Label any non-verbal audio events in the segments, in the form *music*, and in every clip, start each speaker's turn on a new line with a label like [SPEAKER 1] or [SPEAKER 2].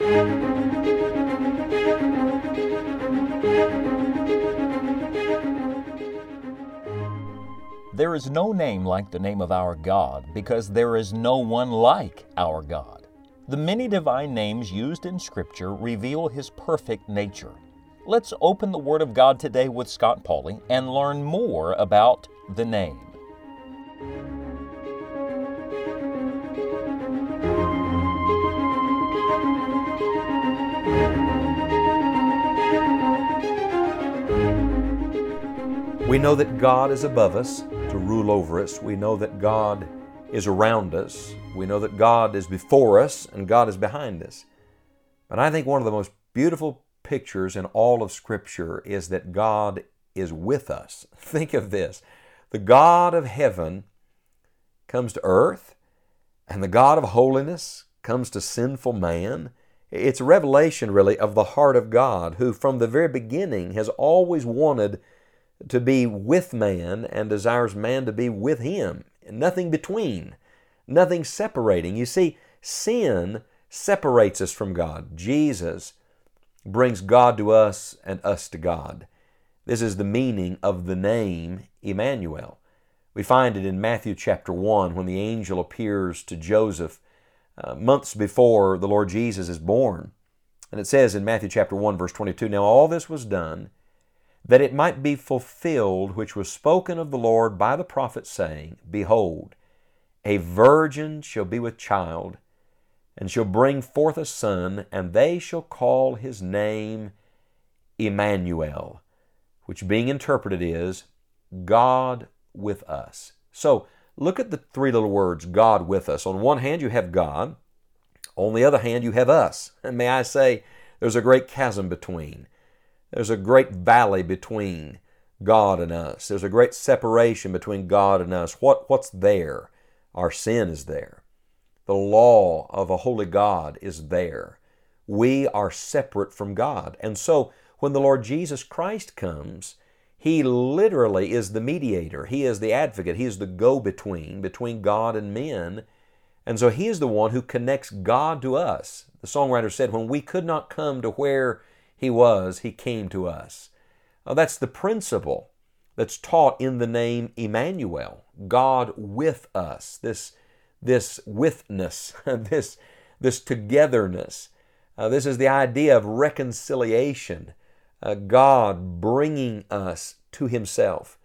[SPEAKER 1] There is no name like the name of our God because there is no one like our God. The many divine names used in Scripture reveal His perfect nature. Let's open the Word of God today with Scott Pauling and learn more about the name.
[SPEAKER 2] We know that God is above us to rule over us. We know that God is around us. We know that God is before us and God is behind us. But I think one of the most beautiful pictures in all of Scripture is that God is with us. *laughs* Think of this the God of heaven comes to earth, and the God of holiness comes to sinful man. It's a revelation, really, of the heart of God, who from the very beginning has always wanted to be with man and desires man to be with him. Nothing between, nothing separating. You see, sin separates us from God. Jesus brings God to us and us to God. This is the meaning of the name Emmanuel. We find it in Matthew chapter 1 when the angel appears to Joseph uh, months before the Lord Jesus is born. And it says in Matthew chapter 1 verse 22, Now all this was done that it might be fulfilled which was spoken of the Lord by the prophet, saying, Behold, a virgin shall be with child, and shall bring forth a son, and they shall call his name Emmanuel, which being interpreted is God with us. So look at the three little words, God with us. On one hand, you have God. On the other hand, you have us. And may I say, there's a great chasm between. There's a great valley between God and us. There's a great separation between God and us. What, what's there? Our sin is there. The law of a holy God is there. We are separate from God. And so when the Lord Jesus Christ comes, He literally is the mediator. He is the advocate. He is the go between between God and men. And so He is the one who connects God to us. The songwriter said, When we could not come to where he was, He came to us. That's the principle that's taught in the name Emmanuel, God with us, this, this withness, *laughs* this, this togetherness. Uh, this is the idea of reconciliation, uh, God bringing us to Himself.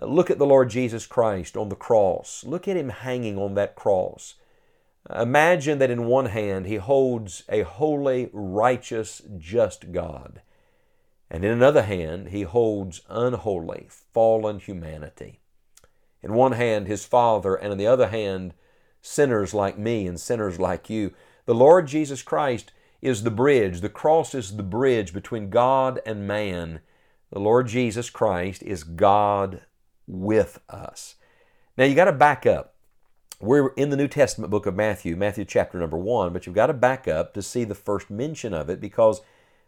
[SPEAKER 2] Look at the Lord Jesus Christ on the cross. Look at Him hanging on that cross. Imagine that in one hand he holds a holy, righteous, just God, and in another hand he holds unholy, fallen humanity. In one hand his Father, and in the other hand sinners like me and sinners like you. The Lord Jesus Christ is the bridge. The cross is the bridge between God and man. The Lord Jesus Christ is God with us. Now you got to back up we're in the New Testament book of Matthew, Matthew chapter number one, but you've got to back up to see the first mention of it because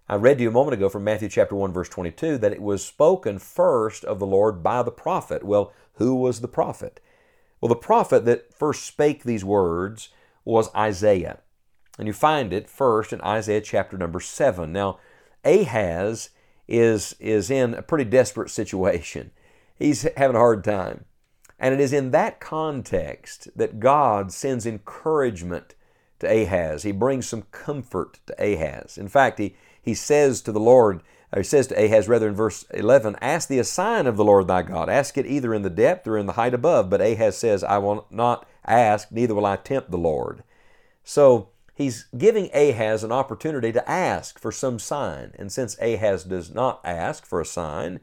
[SPEAKER 2] I read to you a moment ago from Matthew chapter 1, verse 22, that it was spoken first of the Lord by the prophet. Well, who was the prophet? Well, the prophet that first spake these words was Isaiah. And you find it first in Isaiah chapter number 7. Now, Ahaz is, is in a pretty desperate *laughs* situation. He's having a hard time. And it is in that context that God sends encouragement to Ahaz. He brings some comfort to Ahaz. In fact, he, he says to the Lord, or he says to Ahaz, rather in verse 11, Ask thee a sign of the Lord thy God. Ask it either in the depth or in the height above. But Ahaz says, I will not ask, neither will I tempt the Lord. So he's giving Ahaz an opportunity to ask for some sign. And since Ahaz does not ask for a sign,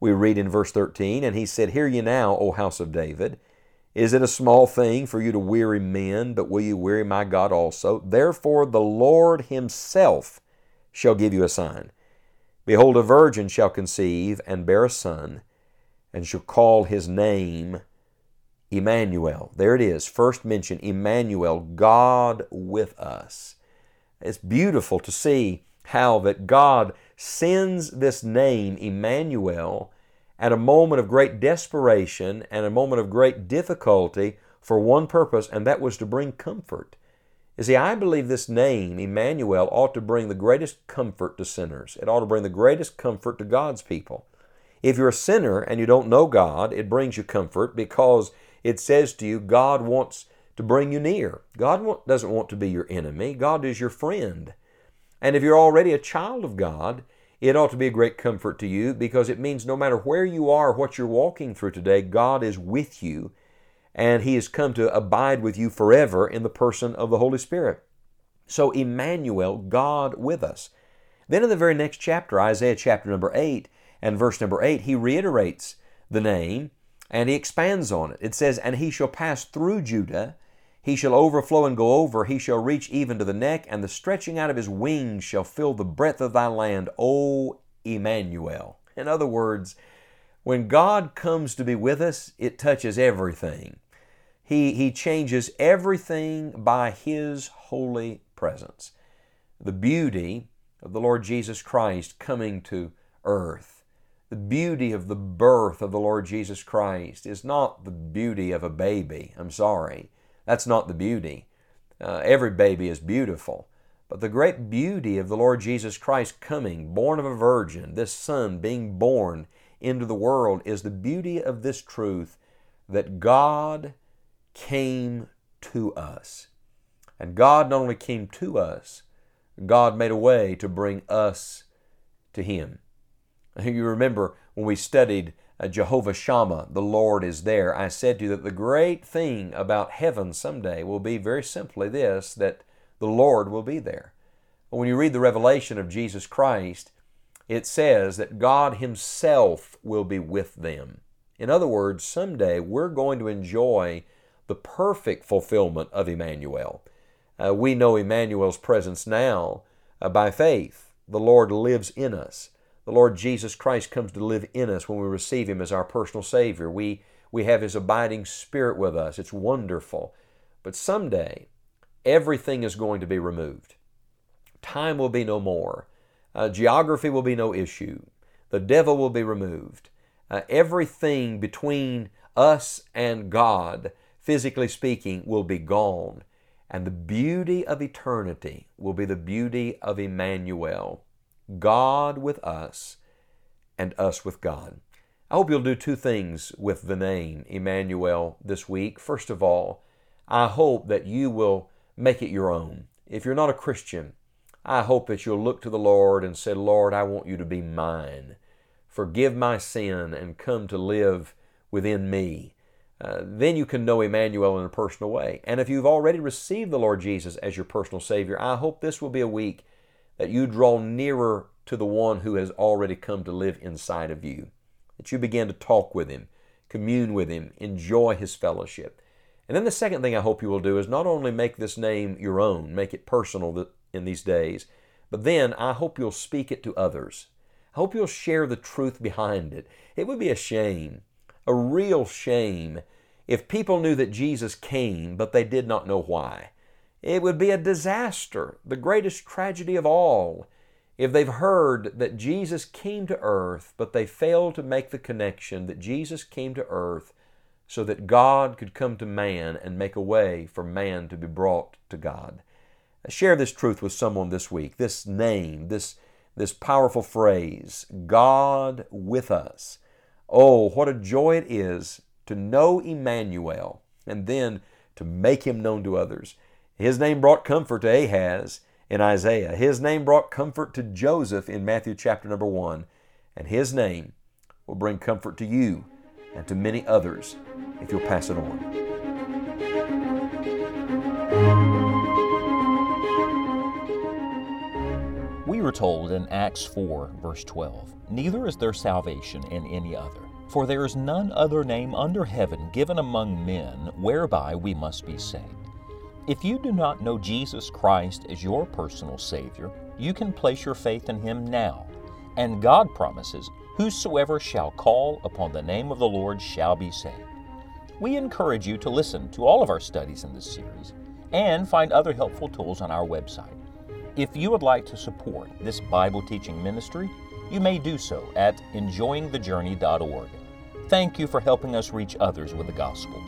[SPEAKER 2] we read in verse 13, And he said, Hear ye now, O house of David. Is it a small thing for you to weary men, but will you weary my God also? Therefore the Lord himself shall give you a sign. Behold, a virgin shall conceive and bear a son, and shall call his name Emmanuel. There it is, first mention Emmanuel, God with us. It's beautiful to see how that God sends this name, Emmanuel, at a moment of great desperation and a moment of great difficulty for one purpose, and that was to bring comfort. You see, I believe this name, Emmanuel, ought to bring the greatest comfort to sinners. It ought to bring the greatest comfort to God's people. If you're a sinner and you don't know God, it brings you comfort because it says to you, God wants to bring you near. God doesn't want to be your enemy, God is your friend. And if you're already a child of God, it ought to be a great comfort to you because it means no matter where you are, what you're walking through today, God is with you and He has come to abide with you forever in the person of the Holy Spirit. So, Emmanuel, God with us. Then in the very next chapter, Isaiah chapter number 8 and verse number 8, he reiterates the name and he expands on it. It says, And he shall pass through Judah, he shall overflow and go over, he shall reach even to the neck, and the stretching out of his wings shall fill the breadth of thy land, O Emmanuel. In other words, when God comes to be with us, it touches everything. He, he changes everything by His holy presence. The beauty of the Lord Jesus Christ coming to earth, the beauty of the birth of the Lord Jesus Christ is not the beauty of a baby. I'm sorry. That's not the beauty. Uh, every baby is beautiful. But the great beauty of the Lord Jesus Christ coming, born of a virgin, this Son being born into the world, is the beauty of this truth that God came to us. And God not only came to us, God made a way to bring us to Him. *laughs* You remember when we studied Jehovah Shammah, the Lord is there, I said to you that the great thing about heaven someday will be very simply this that the Lord will be there. But When you read the revelation of Jesus Christ, it says that God Himself will be with them. In other words, someday we're going to enjoy the perfect fulfillment of Emmanuel. Uh, we know Emmanuel's presence now uh, by faith. The Lord lives in us. The Lord Jesus Christ comes to live in us when we receive Him as our personal Savior. We, we have His abiding Spirit with us. It's wonderful. But someday, everything is going to be removed. Time will be no more. Uh, geography will be no issue. The devil will be removed. Uh, everything between us and God physically speaking, will be gone. And the beauty of eternity will be the beauty of Emmanuel, God with us and us with God. I hope you'll do two things with the name Emmanuel this week. First of all, I hope that you will make it your own. If you're not a Christian, I hope that you'll look to the Lord and say, Lord, I want you to be mine. Forgive my sin and come to live within me. Uh, then you can know Emmanuel in a personal way. And if you've already received the Lord Jesus as your personal Savior, I hope this will be a week that you draw nearer to the one who has already come to live inside of you. That you begin to talk with Him, commune with Him, enjoy His fellowship. And then the second thing I hope you will do is not only make this name your own, make it personal in these days, but then I hope you'll speak it to others. I hope you'll share the truth behind it. It would be a shame a real shame if people knew that Jesus came, but they did not know why. It would be a disaster, the greatest tragedy of all, if they've heard that Jesus came to earth, but they failed to make the connection that Jesus came to earth so that God could come to man and make a way for man to be brought to God. Share this truth with someone this week, this name, this, this powerful phrase, God with us. Oh, what a joy it is to know Emmanuel and then to make him known to others. His name brought comfort to Ahaz in Isaiah. His name brought comfort to Joseph in Matthew chapter number 1. And his name will bring comfort to you and to many others if you'll pass it on.
[SPEAKER 1] We are told in Acts 4, verse 12, Neither is there salvation in any other, for there is none other name under heaven given among men whereby we must be saved. If you do not know Jesus Christ as your personal Savior, you can place your faith in Him now. And God promises, Whosoever shall call upon the name of the Lord shall be saved. We encourage you to listen to all of our studies in this series and find other helpful tools on our website. If you would like to support this Bible teaching ministry, you may do so at enjoyingthejourney.org. Thank you for helping us reach others with the gospel.